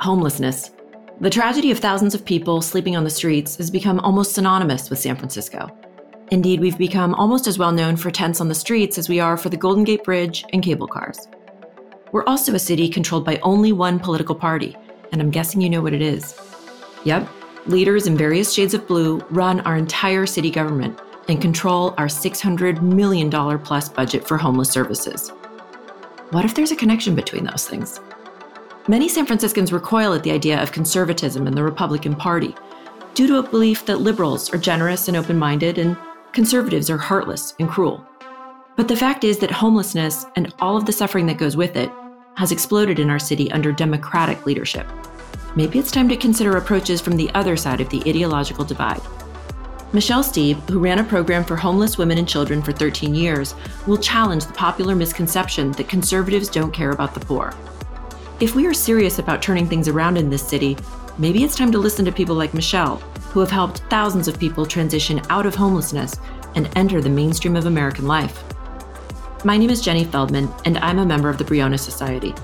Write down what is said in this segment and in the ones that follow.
Homelessness. The tragedy of thousands of people sleeping on the streets has become almost synonymous with San Francisco. Indeed, we've become almost as well known for tents on the streets as we are for the Golden Gate Bridge and cable cars. We're also a city controlled by only one political party, and I'm guessing you know what it is. Yep, leaders in various shades of blue run our entire city government and control our $600 million plus budget for homeless services. What if there's a connection between those things? Many San Franciscans recoil at the idea of conservatism in the Republican Party due to a belief that liberals are generous and open minded and conservatives are heartless and cruel. But the fact is that homelessness and all of the suffering that goes with it has exploded in our city under Democratic leadership. Maybe it's time to consider approaches from the other side of the ideological divide. Michele Steeb, who ran a program for homeless women and children for 13 years, will challenge the popular misconception that conservatives don't care about the poor. If we are serious about turning things around in this city, maybe it's time to listen to people like Michele, who have helped thousands of people transition out of homelessness and enter the mainstream of American life. My name is Jenny Feldman, and I'm a member of the Briones Society.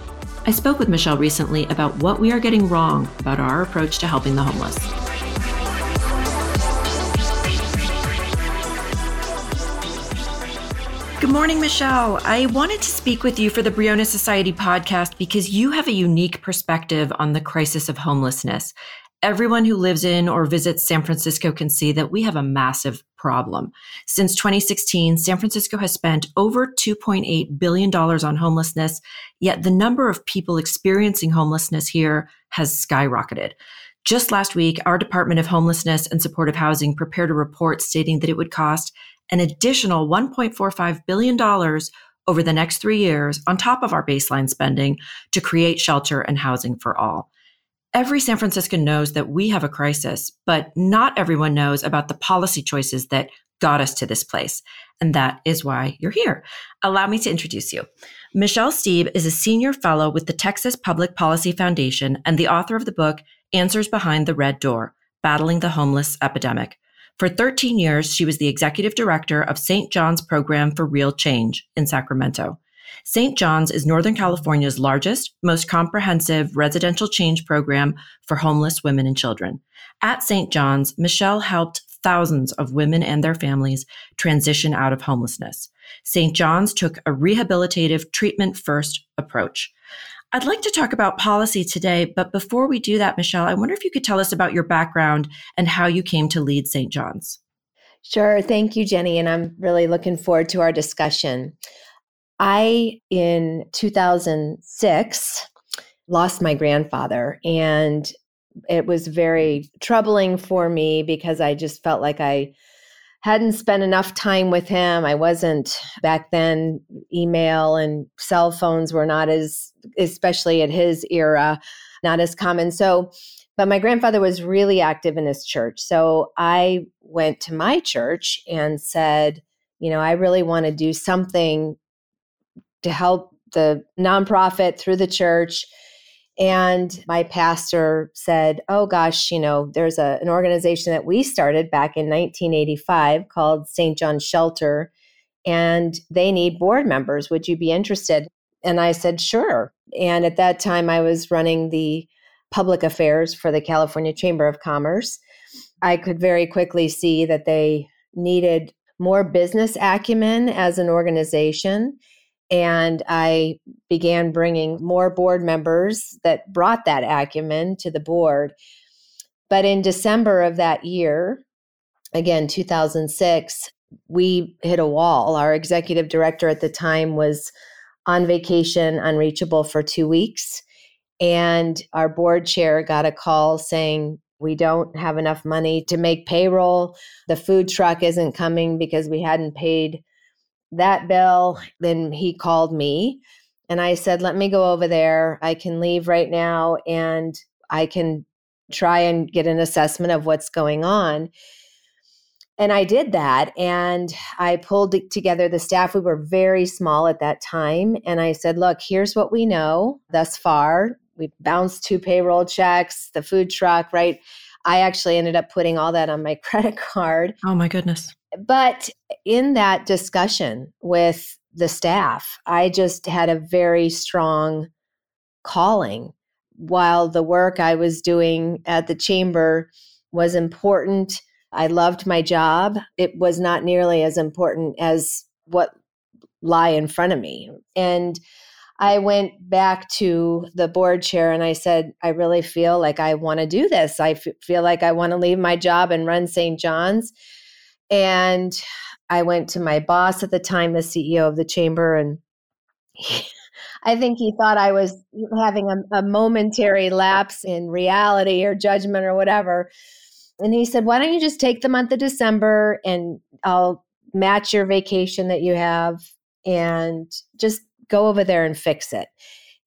I spoke with Michele recently about what we are getting wrong about our approach to helping the homeless. Good morning, Michele. I wanted to speak with you for the Briones Society podcast because you have a unique perspective on the crisis of homelessness. Everyone who lives in or visits San Francisco can see that we have a massive problem. Since 2016, San Francisco has spent over $2.8 billion on homelessness, yet the number of people experiencing homelessness here has skyrocketed. Just last week, our Department of Homelessness and Supportive Housing prepared a report stating that it would cost an additional $1.45 billion over the next three years on top of our baseline spending to create shelter and housing for all. Every San Franciscan knows that we have a crisis, but not everyone knows about the policy choices that got us to this place. And that is why you're here. Allow me to introduce you. Michele Steeb is a senior fellow with the Texas Public Policy Foundation and the author of the book Answers Behind the Red Door Battling the Homeless Epidemic. For 13 years, she was the executive director of St. John's Program for Real Change in Sacramento. St. John's is Northern California's largest, most comprehensive residential change program for homeless women and children. At St. John's, Michele helped thousands of women and their families transition out of homelessness. St. John's took a rehabilitative treatment first approach. I'd like to talk about policy today, but before we do that, Michele, I wonder if you could tell us about your background and how you came to lead St. John's. Sure. Thank you, Jenny. And I'm really looking forward to our discussion. I, in 2006, lost my grandfather, and it was very troubling for me because I just felt like I hadn't spent enough time with him. I wasn't back then, email and cell phones were not as, especially at his era, not as common. So, but my grandfather was really active in his church. So I went to my church and said, you know, I really want to do something to help the nonprofit through the church and my pastor said, Oh gosh, you know, there's a, an organization that we started back in 1985 called St. John Shelter, and they need board members. Would you be interested? And I said, Sure. And at that time, I was running the public affairs for the California Chamber of Commerce. I could very quickly see that they needed more business acumen as an organization and I began bringing more board members that brought that acumen to the board. But in December of that year, again, 2006, we hit a wall. Our executive director at the time was on vacation, unreachable for two weeks. And our board chair got a call saying, we don't have enough money to make payroll. The food truck isn't coming because we hadn't paid that bill. Then he called me and I said, let me go over there. I can leave right now and I can try and get an assessment of what's going on. And I did that and I pulled together the staff. We were very small at that time. And I said, look, here's what we know thus far. We bounced two payroll checks, the food truck, right? I actually ended up putting all that on my credit card. Oh, my goodness. But in that discussion with the staff, I just had a very strong calling. While the work I was doing at the chamber was important, I loved my job. It was not nearly as important as what lie in front of me. And I went back to the board chair and I said, I really feel like I want to do this. I f- feel like I want to leave my job and run St. John's. And I went to my boss at the time, the CEO of the chamber, and he, I think he thought I was having a, a momentary lapse in reality or judgment or whatever. And he said, Why don't you just take the month of December and I'll match your vacation that you have and just go over there and fix it.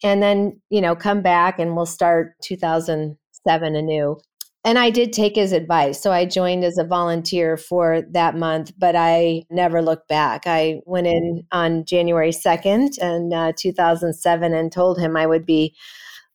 And then, you know, come back and we'll start 2007 anew. And I did take his advice. So I joined as a volunteer for that month, but I never looked back. I went in on January 2nd in uh, 2007 and told him I would be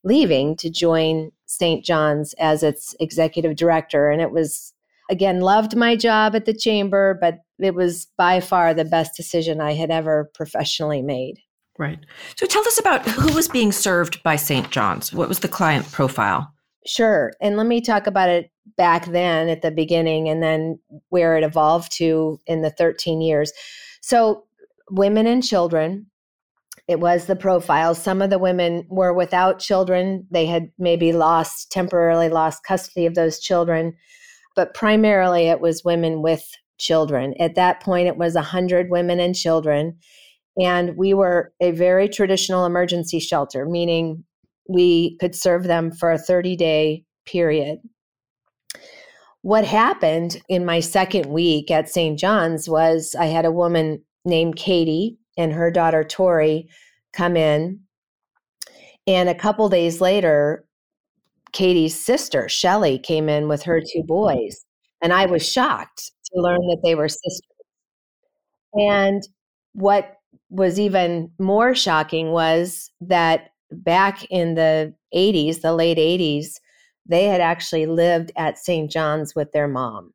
leaving to join St. John's as its executive director. And it was, again, loved my job at the chamber, but it was by far the best decision I had ever professionally made. Right. So tell us about who was being served by St. John's. What was the client profile? Sure. And let me talk about it back then at the beginning and then where it evolved to in the 13 years. So, women and children, it was the profile. Some of the women were without children. They had maybe lost, temporarily lost custody of those children, but primarily it was women with children. At that point, it was 100 women and children. And we were a very traditional emergency shelter, meaning we could serve them for a 30 day period. What happened in my second week at St. John's was I had a woman named Katie and her daughter Tori come in. And a couple days later, Katie's sister, Shelly, came in with her two boys. And I was shocked to learn that they were sisters. And what was even more shocking was that back in the 80s, the late 80s, they had actually lived at St. John's with their mom.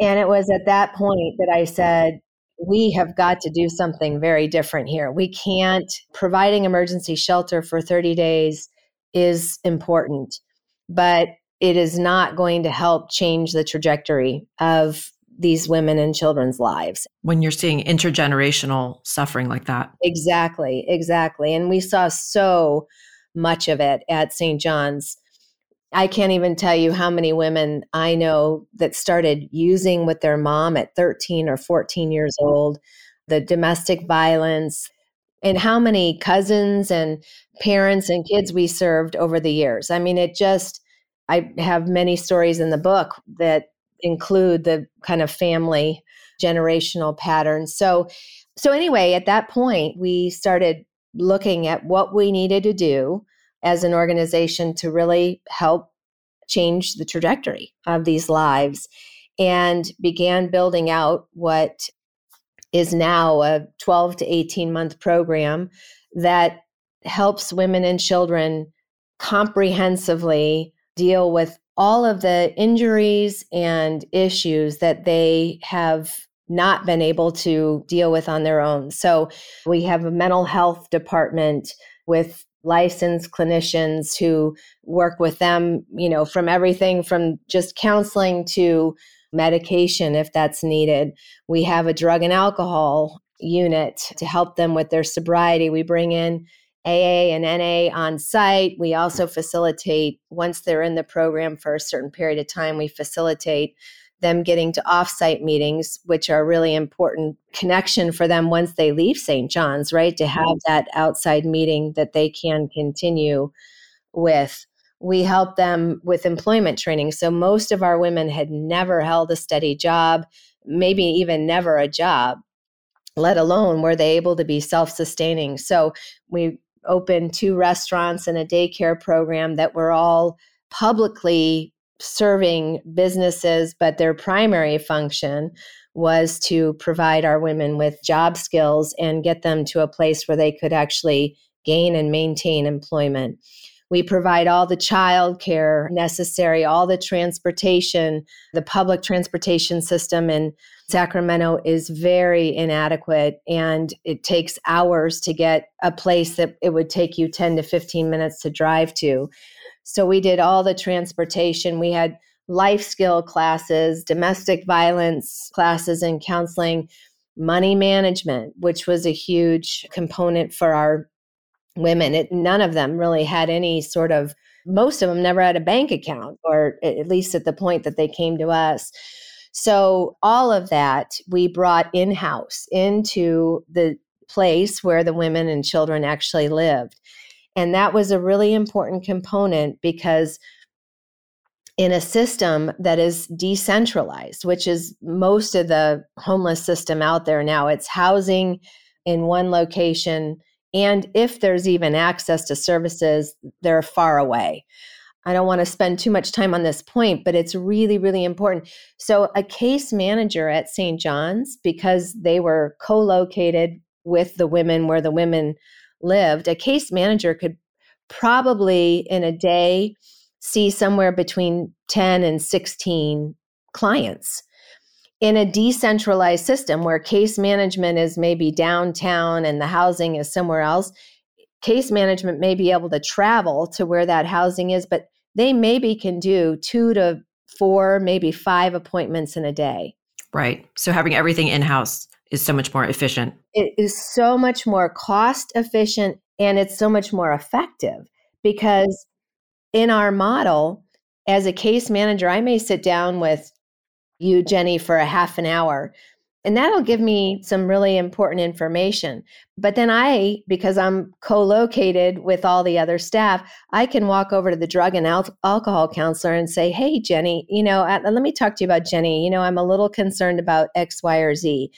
And it was at that point that I said, we have got to do something very different here. We can't, providing emergency shelter for 30 days is important, but it is not going to help change the trajectory of these women and children's lives. When you're seeing intergenerational suffering like that. Exactly, exactly. And we saw so much of it at St. John's. I can't even tell you how many women I know that started using with their mom at 13 or 14 years old, the domestic violence, and how many cousins and parents and kids we served over the years. I mean, it just, I have many stories in the book that include the kind of family generational patterns. So, so anyway, at that point, we started looking at what we needed to do as an organization to really help change the trajectory of these lives and began building out what is now a 12 to 18 month program that helps women and children comprehensively deal with all of the injuries and issues that they have not been able to deal with on their own. So we have a mental health department with licensed clinicians who work with them, you know, from everything from just counseling to medication if that's needed. We have a drug and alcohol unit to help them with their sobriety. We bring in AA and NA on site. We also facilitate, once they're in the program for a certain period of time, we facilitate them getting to offsite meetings, which are really important connection for them once they leave St. John's, right? To have mm-hmm. that outside meeting that they can continue with. We help them with employment training. So most of our women had never held a steady job, maybe even never a job let alone were they able to be self sustaining. So we opened two restaurants and a daycare program that were all publicly serving businesses, but their primary function was to provide our women with job skills and get them to a place where they could actually gain and maintain employment. We provide all the child care necessary, all the transportation, the public transportation system in Sacramento is very inadequate and it takes hours to get a place that it would take you 10 to 15 minutes to drive to. So we did all the transportation. We had life skill classes, domestic violence classes and counseling, money management, which was a huge component for our women. It, none of them really had any sort of, most of them never had a bank account, or at least at the point that they came to us. So, all of that we brought in house into the place where the women and children actually lived. And that was a really important component because in a system that is decentralized, which is most of the homeless system out there now, it's housing in one location. And if there's even access to services, they're far away. I don't want to spend too much time on this point, but it's really, really important. So, a case manager at St. John's, because they were co located with the women where the women lived, a case manager could probably in a day see somewhere between 10 and 16 clients. In a decentralized system where case management is maybe downtown and the housing is somewhere else, case management may be able to travel to where that housing is, but they maybe can do two to four, maybe five appointments in a day. Right. So having everything in house is so much more efficient. It is so much more cost efficient and it's so much more effective because in our model, as a case manager, I may sit down with you, Jenny, for a half an hour and that'll give me some really important information. But then I, because I'm co located with all the other staff, I can walk over to the drug and al- alcohol counselor and say, Hey, Jenny, you know, uh, let me talk to you about Jenny. You know, I'm a little concerned about X, Y, or Z.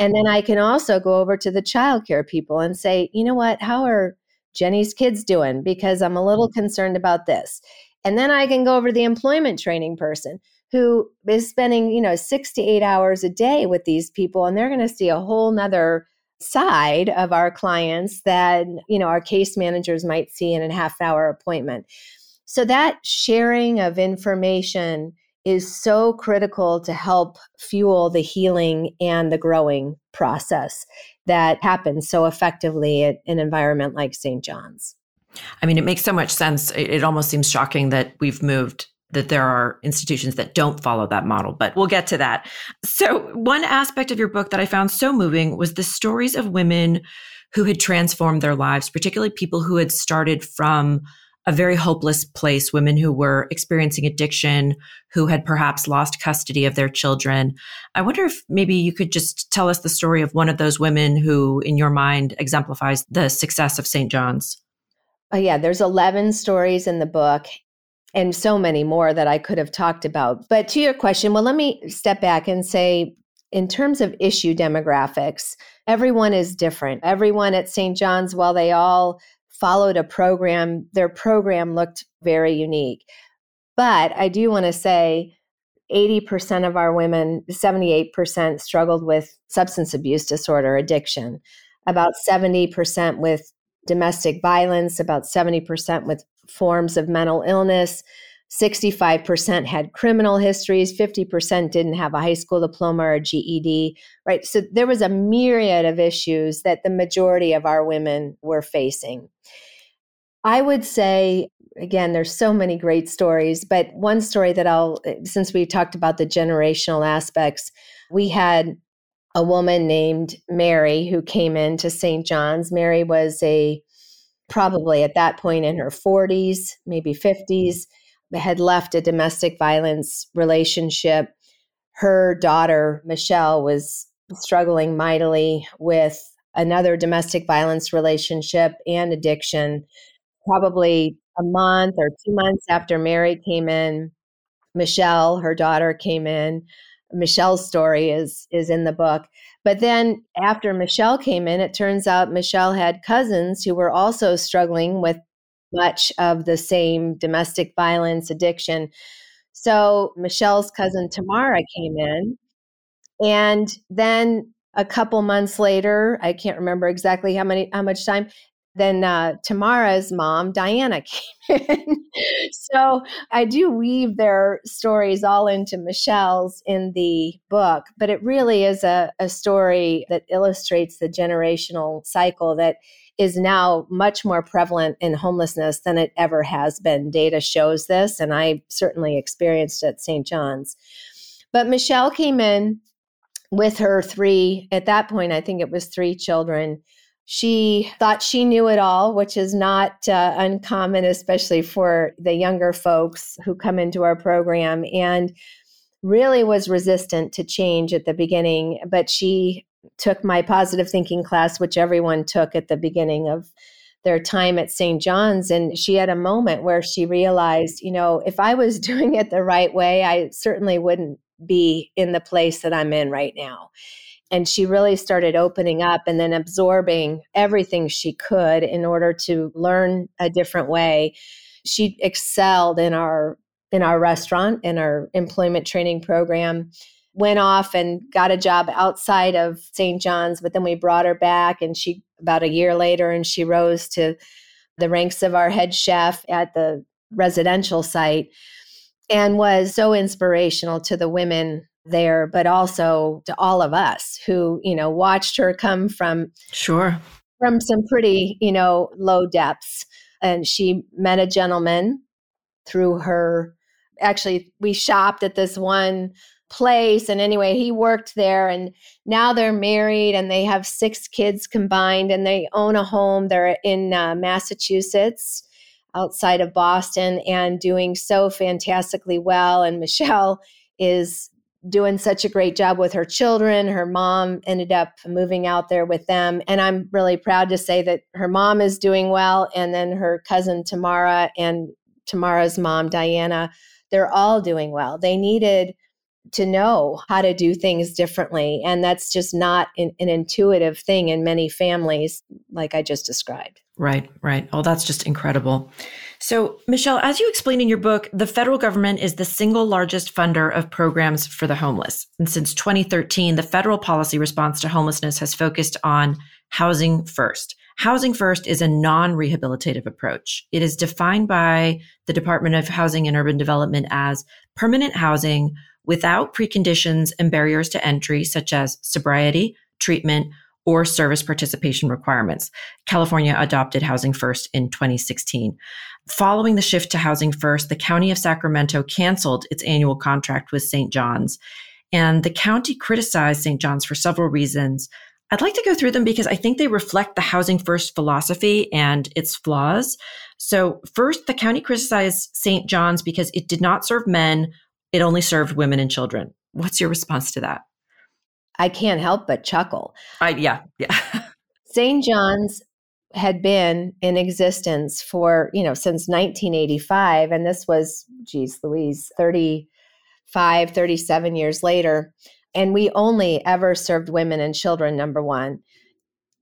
And then I can also go over to the childcare people and say, You know what? How are Jenny's kids doing? Because I'm a little concerned about this. And then I can go over to the employment training person who is spending, you know, six to eight hours a day with these people, and they're going to see a whole nother side of our clients that, you know, our case managers might see in a half hour appointment. So that sharing of information is so critical to help fuel the healing and the growing process that happens so effectively at an environment like St. John's. I mean, it makes so much sense. It, almost seems shocking that we've moved that there are institutions that don't follow that model, but we'll get to that. So, one aspect of your book that I found so moving was the stories of women who had transformed their lives, particularly people who had started from a very hopeless place, women who were experiencing addiction, who had perhaps lost custody of their children. I wonder if maybe you could just tell us the story of one of those women who, in your mind, exemplifies the success of St. John's. Oh, yeah, there's 11 stories in the book and so many more that I could have talked about. But to your question, well, let me step back and say, in terms of issue demographics, everyone is different. Everyone at St. John's, while they all followed a program, their program looked very unique. But I do want to say 80% of our women, 78% struggled with substance abuse disorder, addiction, about 70% with domestic violence, about 70% with forms of mental illness. 65% had criminal histories, 50% didn't have a high school diploma or GED, right? So there was a myriad of issues that the majority of our women were facing. I would say, again, there's so many great stories, but one story that I'll, since we talked about the generational aspects, we had a woman named Mary who came into St. John's. Mary was a probably at that point in her 40s, maybe 50s, had left a domestic violence relationship. Her daughter, Michelle, was struggling mightily with another domestic violence relationship and addiction. Probably a month or two months after Mary came in, Michelle, her daughter, came in. Michelle's story is is in the book. But then after Michelle came in, it turns out Michelle had cousins who were also struggling with much of the same domestic violence addiction. So Michelle's cousin Tamara came in. And then a couple months later, I can't remember exactly how many how much time, then uh, Tamara's mom, Diana, came in. so I do weave their stories all into Michelle's in the book, but it really is a, a story that illustrates the generational cycle that is now much more prevalent in homelessness than it ever has been. Data shows this, and I certainly experienced it at St. John's. But Michelle came in with her three, at that point, I think it was three children. She thought she knew it all, which is not uh, uncommon, especially for the younger folks who come into our program, and really was resistant to change at the beginning. But she took my positive thinking class, which everyone took at the beginning of their time at St. John's. And she had a moment where she realized, you know, if I was doing it the right way, I certainly wouldn't be in the place that I'm in right now. And she really started opening up and then absorbing everything she could in order to learn a different way. She excelled in our in our restaurant in our employment training program went off and got a job outside of St. John's, but then we brought her back and she about a year later and she rose to the ranks of our head chef at the residential site and was so inspirational to the women there but also to all of us who you know watched her come from sure from some pretty you know low depths and she met a gentleman through her actually we shopped at this one place. And anyway, he worked there and now they're married and they have six kids combined and they own a home. They're in uh, Massachusetts outside of Boston and doing so fantastically well. And Michelle is doing such a great job with her children. Her mom ended up moving out there with them. And I'm really proud to say that her mom is doing well. And then her cousin Tamara and Tamara's mom, Diana, they're all doing well. They needed to know how to do things differently. And that's just not an, an, intuitive thing in many families, like I just described. Right, right. Oh, that's just incredible. So, Michele, as you explain in your book, the federal government is the single largest funder of programs for the homeless. And since 2013, the federal policy response to homelessness has focused on housing first. Housing first is a non rehabilitative approach. It is defined by the Department of Housing and Urban Development as permanent housing without preconditions and barriers to entry, such as sobriety, treatment, or service participation requirements. California adopted Housing First in 2016. Following the shift to Housing First, the County of Sacramento canceled its annual contract with St. John's. And the county criticized St. John's for several reasons. I'd like to go through them because I think they reflect the Housing First philosophy and its flaws. So, first, the county criticized St. John's because it did not serve men it only served women and children. What's your response to that? I can't help but chuckle. I, yeah, yeah. St. John's had been in existence for, you know, since 1985. And this was, geez, Louise, 35, 37 years later. And we only ever served women and children, number one.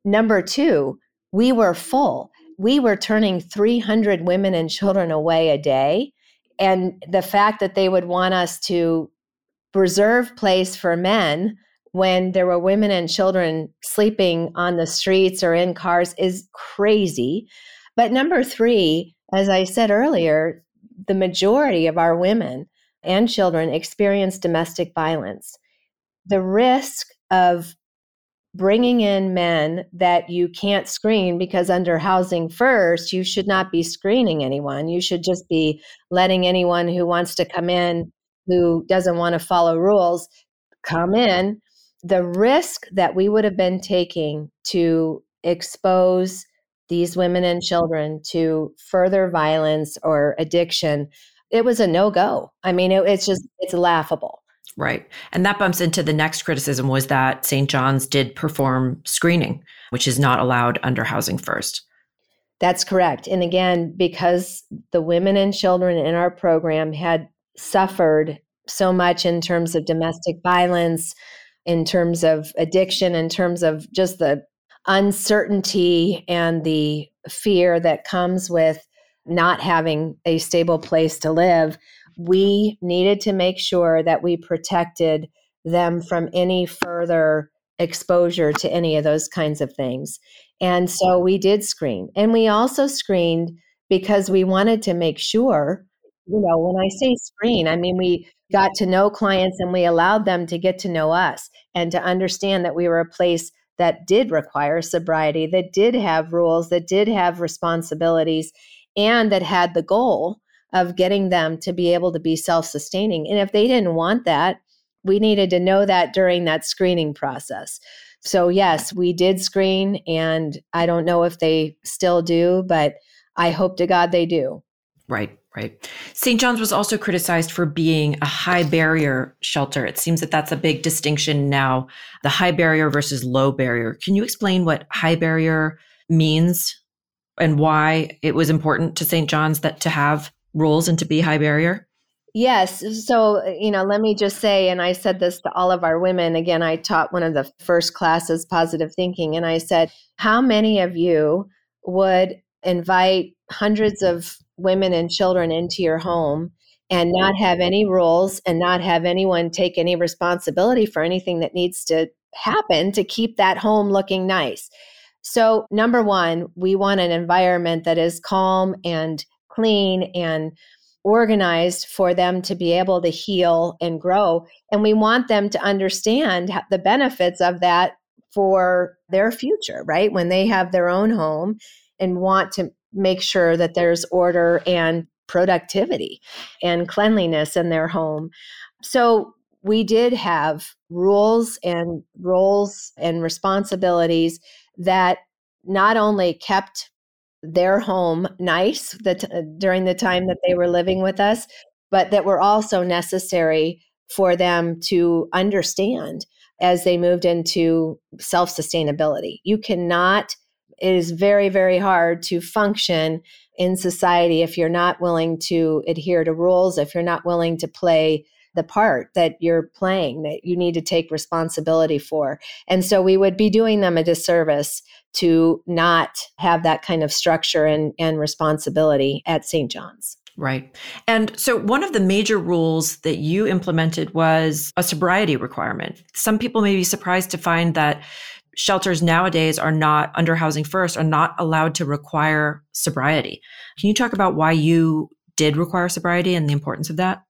Number two, we were full. We were turning 300 women and children away a day and the fact that they would want us to reserve place for men when there were women and children sleeping on the streets or in cars is crazy. But number three, as I said earlier, the majority of our women and children experience domestic violence. The risk of bringing in men that you can't screen because under housing first you should not be screening anyone you should just be letting anyone who wants to come in who doesn't want to follow rules come in the risk that we would have been taking to expose these women and children to further violence or addiction it was a no-go i mean it, it's just it's laughable Right. And that bumps into the next criticism was that St. John's did perform screening, which is not allowed under Housing First. That's correct. And again, because the women and children in our program had suffered so much in terms of domestic violence, in terms of addiction, in terms of just the uncertainty and the fear that comes with not having a stable place to live, we needed to make sure that we protected them from any further exposure to any of those kinds of things. And so we did screen. And we also screened because we wanted to make sure, you know, when I say screen, I mean, we got to know clients and we allowed them to get to know us and to understand that we were a place that did require sobriety, that did have rules, that did have responsibilities, and that had the goal of getting them to be able to be self sustaining. And if they didn't want that, we needed to know that during that screening process. So, yes, we did screen, and I don't know if they still do, but I hope to God they do. Right, right. St. John's was also criticized for being a high barrier shelter. It seems that that's a big distinction now the high barrier versus low barrier. Can you explain what high barrier means and why it was important to St. John's that to have rules and to be high barrier? Yes. So, you know, let me just say, and I said this to all of our women. Again, I taught one of the first classes, positive thinking, and I said, How many of you would invite hundreds of women and children into your home and not have any rules and not have anyone take any responsibility for anything that needs to happen to keep that home looking nice? So, number one, we want an environment that is calm and clean and organized for them to be able to heal and grow. And we want them to understand the benefits of that for their future, right? When they have their own home and want to make sure that there's order and productivity and cleanliness in their home. So we did have rules and roles and responsibilities that not only kept their home nice that uh, during the time that they were living with us but that were also necessary for them to understand as they moved into self-sustainability you cannot it is very very hard to function in society if you're not willing to adhere to rules if you're not willing to play the part that you're playing that you need to take responsibility for. And so we would be doing them a disservice to not have that kind of structure and, and responsibility at St. John's. Right. And so one of the major rules that you implemented was a sobriety requirement. Some people may be surprised to find that shelters nowadays are not under Housing First are not allowed to require sobriety. Can you talk about why you did require sobriety and the importance of that?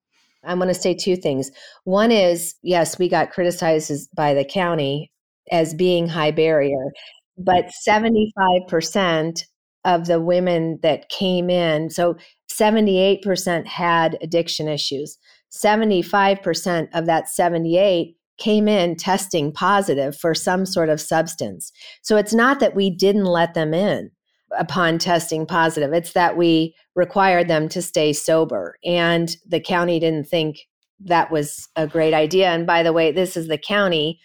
I want to say two things. One is, yes, we got criticized by the county as being high barrier, but 75% of the women that came in, so 78% had addiction issues. 75% of that 78 came in testing positive for some sort of substance. So it's not that we didn't let them in upon testing positive. It's that we required them to stay sober. And the county didn't think that was a great idea. And by the way, this is the county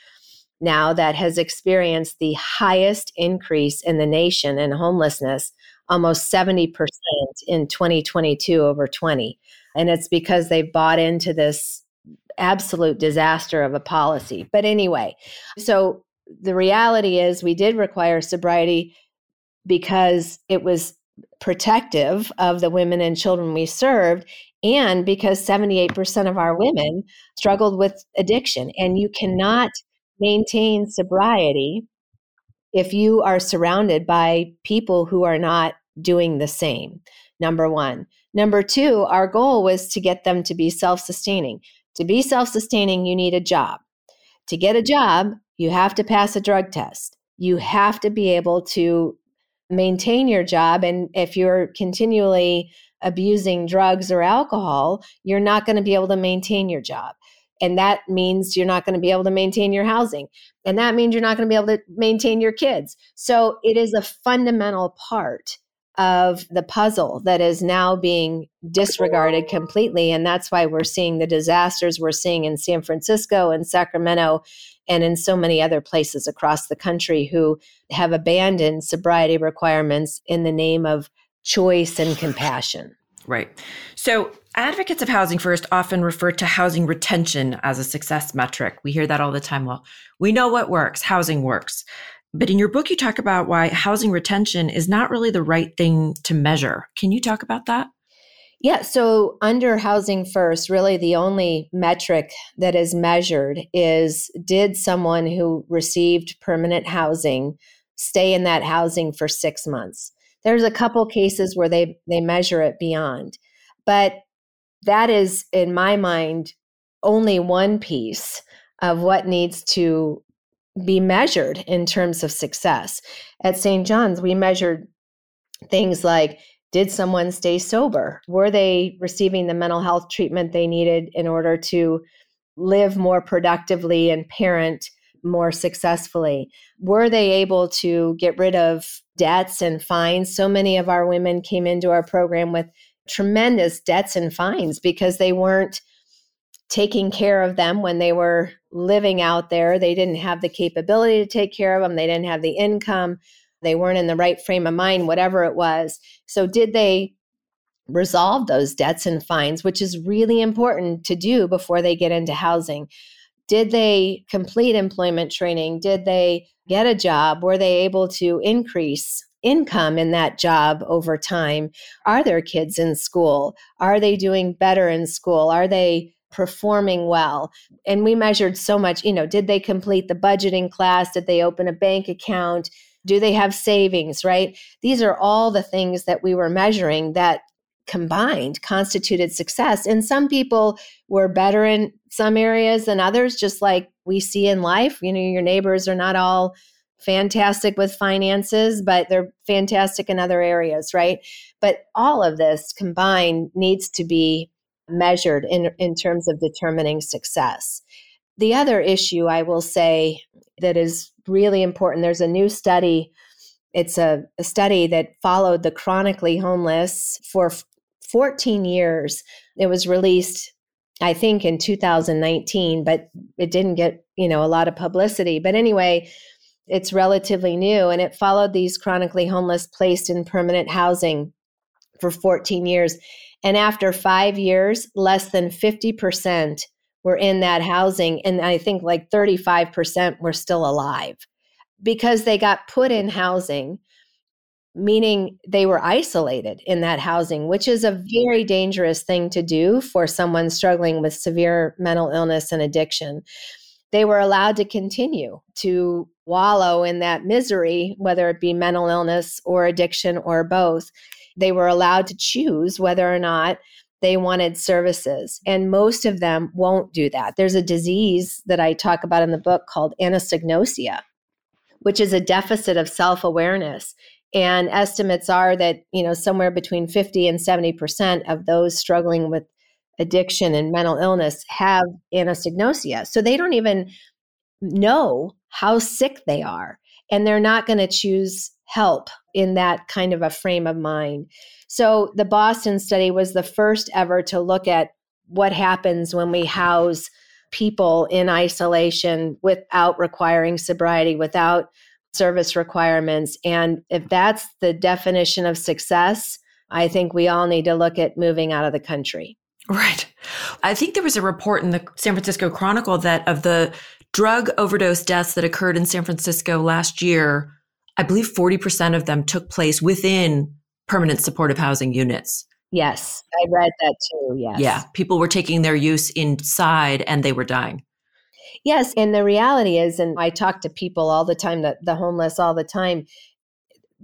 now that has experienced the highest increase in the nation in homelessness, almost 70% in 2022 over 20. And it's because they bought into this absolute disaster of a policy. But anyway, so the reality is we did require sobriety because it was protective of the women and children we served and because 78% of our women struggled with addiction. And you cannot maintain sobriety if you are surrounded by people who are not doing the same number 1 number 2 our goal was to get them to be self-sustaining to be self-sustaining you need a job to get a job you have to pass a drug test you have to be able to maintain your job. And if you're continually abusing drugs or alcohol, you're not going to be able to maintain your job. And that means you're not going to be able to maintain your housing. And that means you're not going to be able to maintain your kids. So it is a fundamental part of the puzzle that is now being disregarded completely. And that's why we're seeing the disasters we're seeing in San Francisco and Sacramento and in so many other places across the country who have abandoned sobriety requirements in the name of choice and compassion. Right. So, advocates of Housing First often refer to housing retention as a success metric. We hear that all the time. Well, we know what works, housing works. But in your book, you talk about why housing retention is not really the right thing to measure. Can you talk about that? Yeah, so under Housing First, really the only metric that is measured is did someone who received permanent housing stay in that housing for 6 months. There's a couple cases where they they measure it beyond. But that is in my mind only one piece of what needs to be measured in terms of success. At St. John's, we measured things like did someone stay sober? Were they receiving the mental health treatment they needed in order to live more productively and parent more successfully? Were they able to get rid of debts and fines? So many of our women came into our program with tremendous debts and fines because they weren't taking care of them when they were living out there. They didn't have the capability to take care of them, they didn't have the income they weren't in the right frame of mind, whatever it was. So, did they resolve those debts and fines, which is really important to do before they get into housing? Did they complete employment training? Did they get a job? Were they able to increase income in that job over time? Are their kids in school? Are they doing better in school? Are they performing well? And we measured so much, you know, did they complete the budgeting class? Did they open a bank account? Do they have savings, right? These are all the things that we were measuring that combined constituted success. And some people were better in some areas than others, just like we see in life. You know, your neighbors are not all fantastic with finances, but they're fantastic in other areas, right? But all of this combined needs to be measured in, in terms of determining success. The other issue I will say that is really important there's a new study. It's a, a study that followed the chronically homeless for f- 14 years. It was released I think in 2019, but it didn't get, you know, a lot of publicity. But anyway, it's relatively new and it followed these chronically homeless placed in permanent housing for 14 years. And after five years, less than 50% were in that housing. And I think like 35% were still alive because they got put in housing, meaning they were isolated in that housing, which is a very dangerous thing to do for someone struggling with severe mental illness and addiction. They were allowed to continue to wallow in that misery, whether it be mental illness or addiction or both. They were allowed to choose whether or not they wanted services. And most of them won't do that. There's a disease that I talk about in the book called anosognosia, which is a deficit of self awareness. And estimates are that, you know, somewhere between 50 and 70% of those struggling with addiction and mental illness have anosognosia. So they don't even know how sick they are. And they're not going to choose help in that kind of a frame of mind. So the Boston study was the first ever to look at what happens when we house people in isolation without requiring sobriety, without service requirements. And if that's the definition of success, I think we all need to look at moving out of the country. Right. I think there was a report in the San Francisco Chronicle that of the drug overdose deaths that occurred in San Francisco last year, I believe 40% of them took place within permanent supportive housing units. Yes, I read that too. Yes. Yeah, people were taking their use inside and they were dying. Yes, and the reality is, and I talk to people all the time, the, the homeless all the time.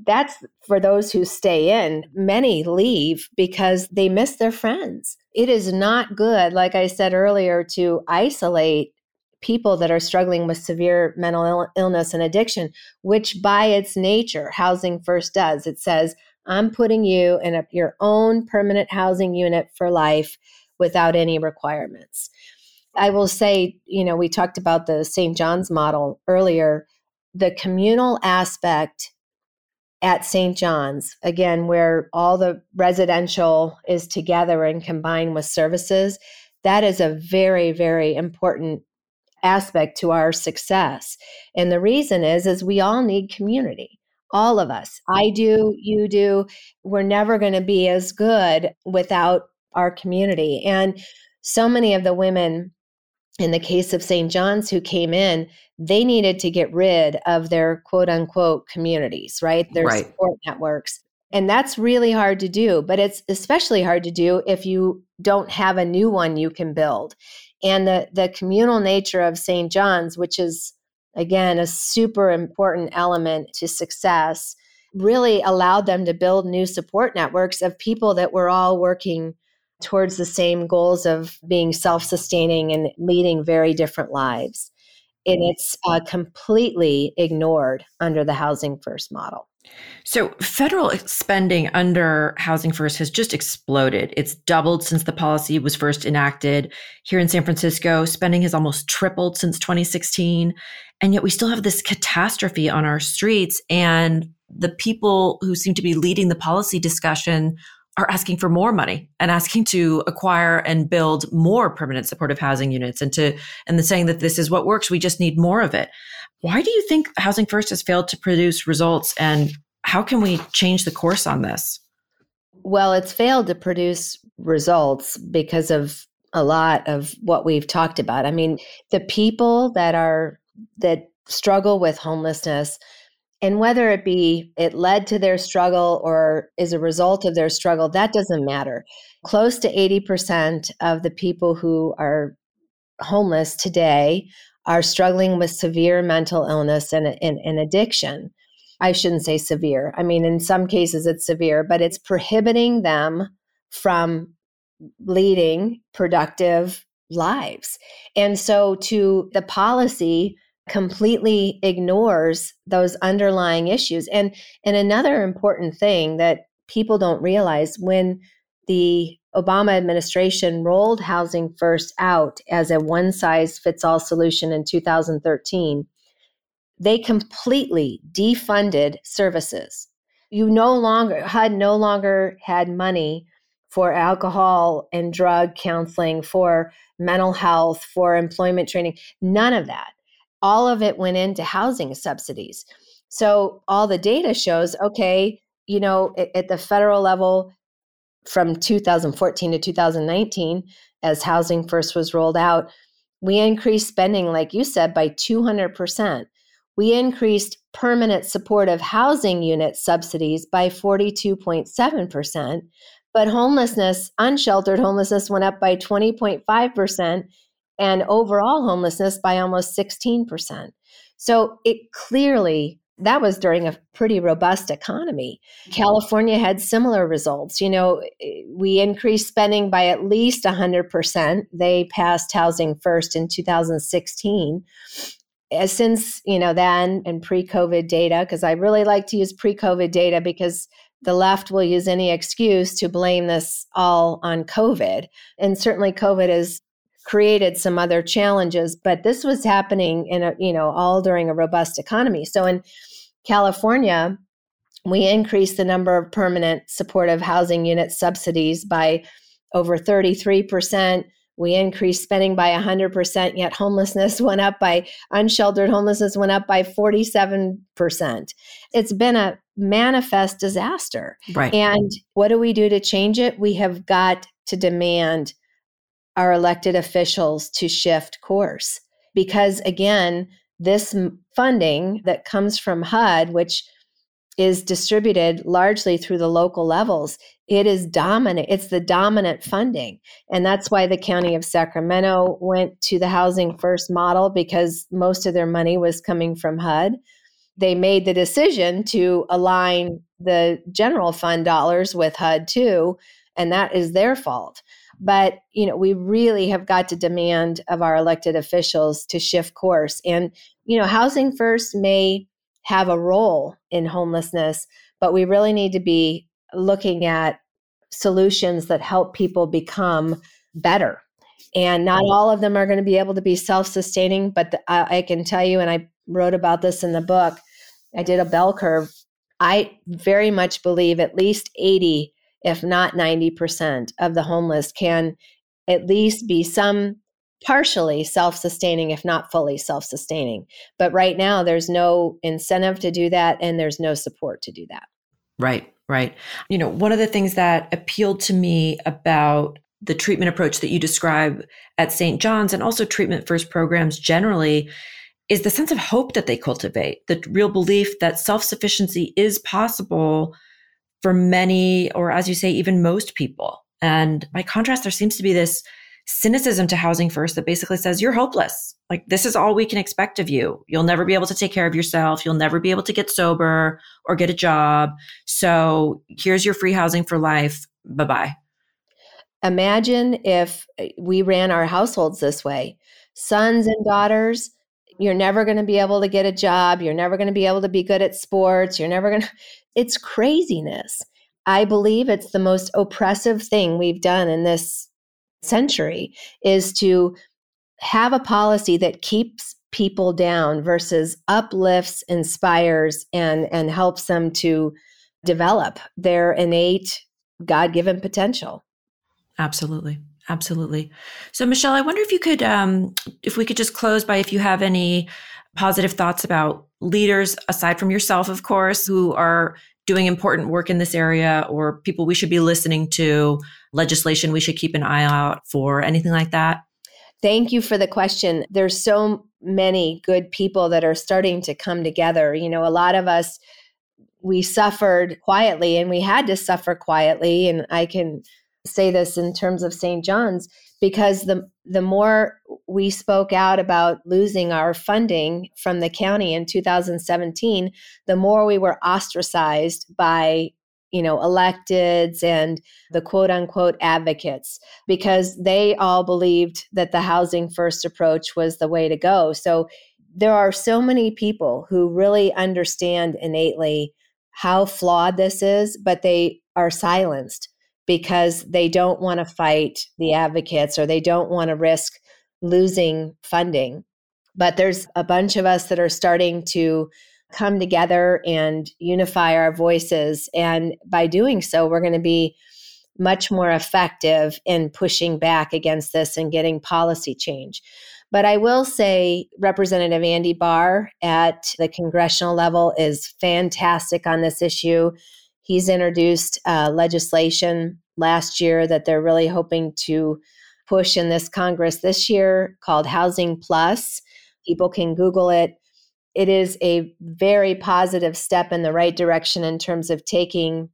That's for those who stay in. Many leave because they miss their friends. It is not good, like I said earlier, to isolate people that are struggling with severe mental Ill- illness and addiction, which by its nature, Housing First does. It says, I'm putting you in a, your own permanent housing unit for life without any requirements. I will say, you know, we talked about the St. John's model earlier. The communal aspect at St. John's, again, where all the residential is together and combined with services, that is a very, very important aspect to our success. And the reason is is we all need community all of us. I do, you do. We're never going to be as good without our community. And so many of the women in the case of St. John's who came in, they needed to get rid of their quote unquote communities, right? Their right. support networks. And that's really hard to do, but it's especially hard to do if you don't have a new one you can build. And the, the communal nature of St. John's, which is, again, a super important element to success, really allowed them to build new support networks of people that were all working towards the same goals of being self sustaining and leading very different lives. And it's uh, completely ignored under the Housing First model. So, federal spending under Housing First has just exploded. It's doubled since the policy was first enacted. Here in San Francisco, spending has almost tripled since 2016. And yet, we still have this catastrophe on our streets. And the people who seem to be leading the policy discussion are asking for more money and asking to acquire and build more permanent supportive housing units and to and the saying that this is what works we just need more of it why do you think housing first has failed to produce results and how can we change the course on this well it's failed to produce results because of a lot of what we've talked about i mean the people that are that struggle with homelessness and whether it be it led to their struggle or is a result of their struggle, that doesn't matter. Close to 80% of the people who are homeless today are struggling with severe mental illness and, and, and addiction. I shouldn't say severe. I mean, in some cases it's severe, but it's prohibiting them from leading productive lives. And so, to the policy completely ignores those underlying issues. And and another important thing that people don't realize when the Obama administration rolled housing first out as a one size fits all solution in 2013, they completely defunded services. You no longer HUD no longer had money for alcohol and drug counseling, for mental health, for employment training, none of that all of it went into housing subsidies. So all the data shows, okay, you know, at, at the federal level from 2014 to 2019, as Housing First was rolled out, we increased spending, like you said, by 200%. We increased permanent supportive housing unit subsidies by 42.7%, but homelessness, unsheltered homelessness, went up by 20.5%, and overall homelessness by almost 16%. So it clearly that was during a pretty robust economy. California had similar results. You know, eh, we increased spending by at least 100%. They passed housing first in 2016. As eh, since, you know, then and pre-COVID data because I really like to use pre-COVID data because the left will use any excuse to blame this all on COVID. And certainly COVID is created some other challenges but this was happening in a you know all during a robust economy. So in california we increased the number of permanent supportive housing unit subsidies by over 33% we increased spending by 100% yet homelessness went up by unsheltered homelessness went up by 47% it's been a manifest disaster. Right. And what do we do to change it? We have got to demand our elected officials to shift course. Because again, this funding that comes from HUD, which is distributed largely through the local levels, it is dominant. It's the dominant funding. And that's why the county of Sacramento went to the housing first model because most of their money was coming from HUD. They made the decision to align the general fund dollars with HUD too, and that is their fault. But, you know, we really have got to demand of our elected officials to shift course. And, you know, Housing First may have a role in homelessness, but we really need to be looking at solutions that help people become better. And not all of them are going to be able to be self sustaining, but the, I, I can tell you, and I wrote about this in the book, I did a bell curve. I very much believe at least 80 if not 90% of the homeless can at least be some partially self sustaining, if not fully self sustaining. But right now, there's no incentive to do that and there's no support to do that. Right, right. You know, one of the things that appealed to me about the treatment approach that you describe at St. John's and also treatment first programs generally is the sense of hope that they cultivate, the real belief that self sufficiency is possible for many, or as you say, even most people. And by contrast, there seems to be this cynicism to housing first that basically says you're hopeless. Like this is all we can expect of you. You'll never be able to take care of yourself. You'll never be able to get sober or get a job. So here's your free housing for life. Bye bye. Imagine if we ran our households this way sons and daughters. You're never going to be able to get a job. You're never going to be able to be good at sports. You're never going to. It's craziness. I believe it's the most oppressive thing we've done in this century is to have a policy that keeps people down versus uplifts, inspires, and, and helps them to develop their innate God given potential. Absolutely. Absolutely. So, Michele, I wonder if you could, um, if we could just close by if you have any positive thoughts about leaders, aside from yourself, of course, who are doing important work in this area or people we should be listening to, legislation we should keep an eye out for, anything like that? Thank you for the question. There's so many good people that are starting to come together. You know, a lot of us, we suffered quietly and we had to suffer quietly. And I can say this in terms of St. John's because the the more we spoke out about losing our funding from the county in 2017, the more we were ostracized by you know electeds and the quote unquote advocates because they all believed that the housing first approach was the way to go. So there are so many people who really understand innately how flawed this is, but they are silenced because they don't want to fight the advocates or they don't want to risk losing funding. But there's a bunch of us that are starting to come together and unify our voices. And by doing so, we're going to be much more effective in pushing back against this and getting policy change. But I will say, Representative Andy Barr at the congressional level is fantastic on this issue. He's introduced uh, legislation last year that they're really hoping to push in this Congress this year called Housing Plus. People can Google it. It is a very positive step in the right direction in terms of taking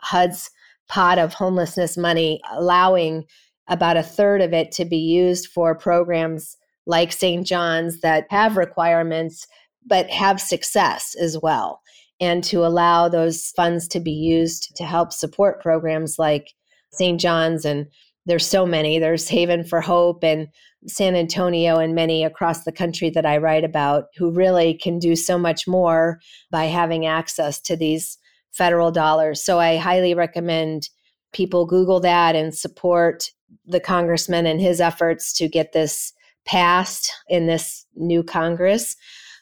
HUD's pot of homelessness money, allowing about a third of it to be used for programs like St. John's that have requirements but have success as well and to allow those funds to be used to help support programs like St. John's and there's so many. There's Haven for Hope and San Antonio and many across the country that I write about who really can do so much more by having access to these federal dollars. So I highly recommend people Google that and support the congressman and his efforts to get this passed in this new Congress.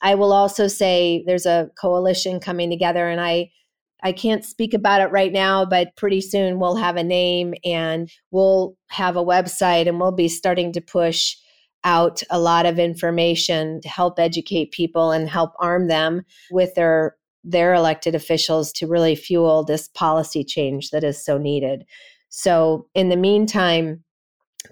I will also say there's a coalition coming together, and I I can't speak about it right now, but pretty soon we'll have a name and we'll have a website and we'll be starting to push out a lot of information to help educate people and help arm them with their their elected officials to really fuel this policy change that is so needed. So in the meantime,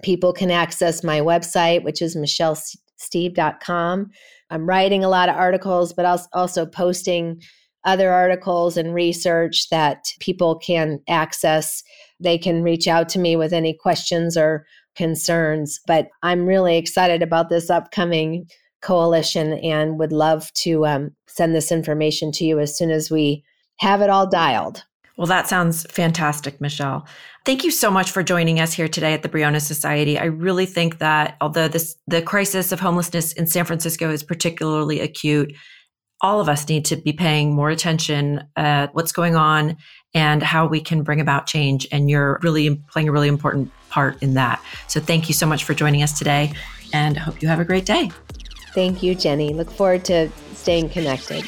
people can access my website, which is michelesteeb.com. I'm writing a lot of articles, but also posting other articles and research that people can access. They can reach out to me with any questions or concerns. But I'm really excited about this upcoming coalition and would love to um, send this information to you as soon as we have it all dialed. Well, that sounds fantastic, Michele. Thank you so much for joining us here today at the Briones Society. I really think that although this the crisis of homelessness in San Francisco is particularly acute, all of us need to be paying more attention at what's going on and how we can bring about change. And you're really playing a really important part in that. So thank you so much for joining us today and hope you have a great day. Thank you, Jenny. Look forward to staying connected.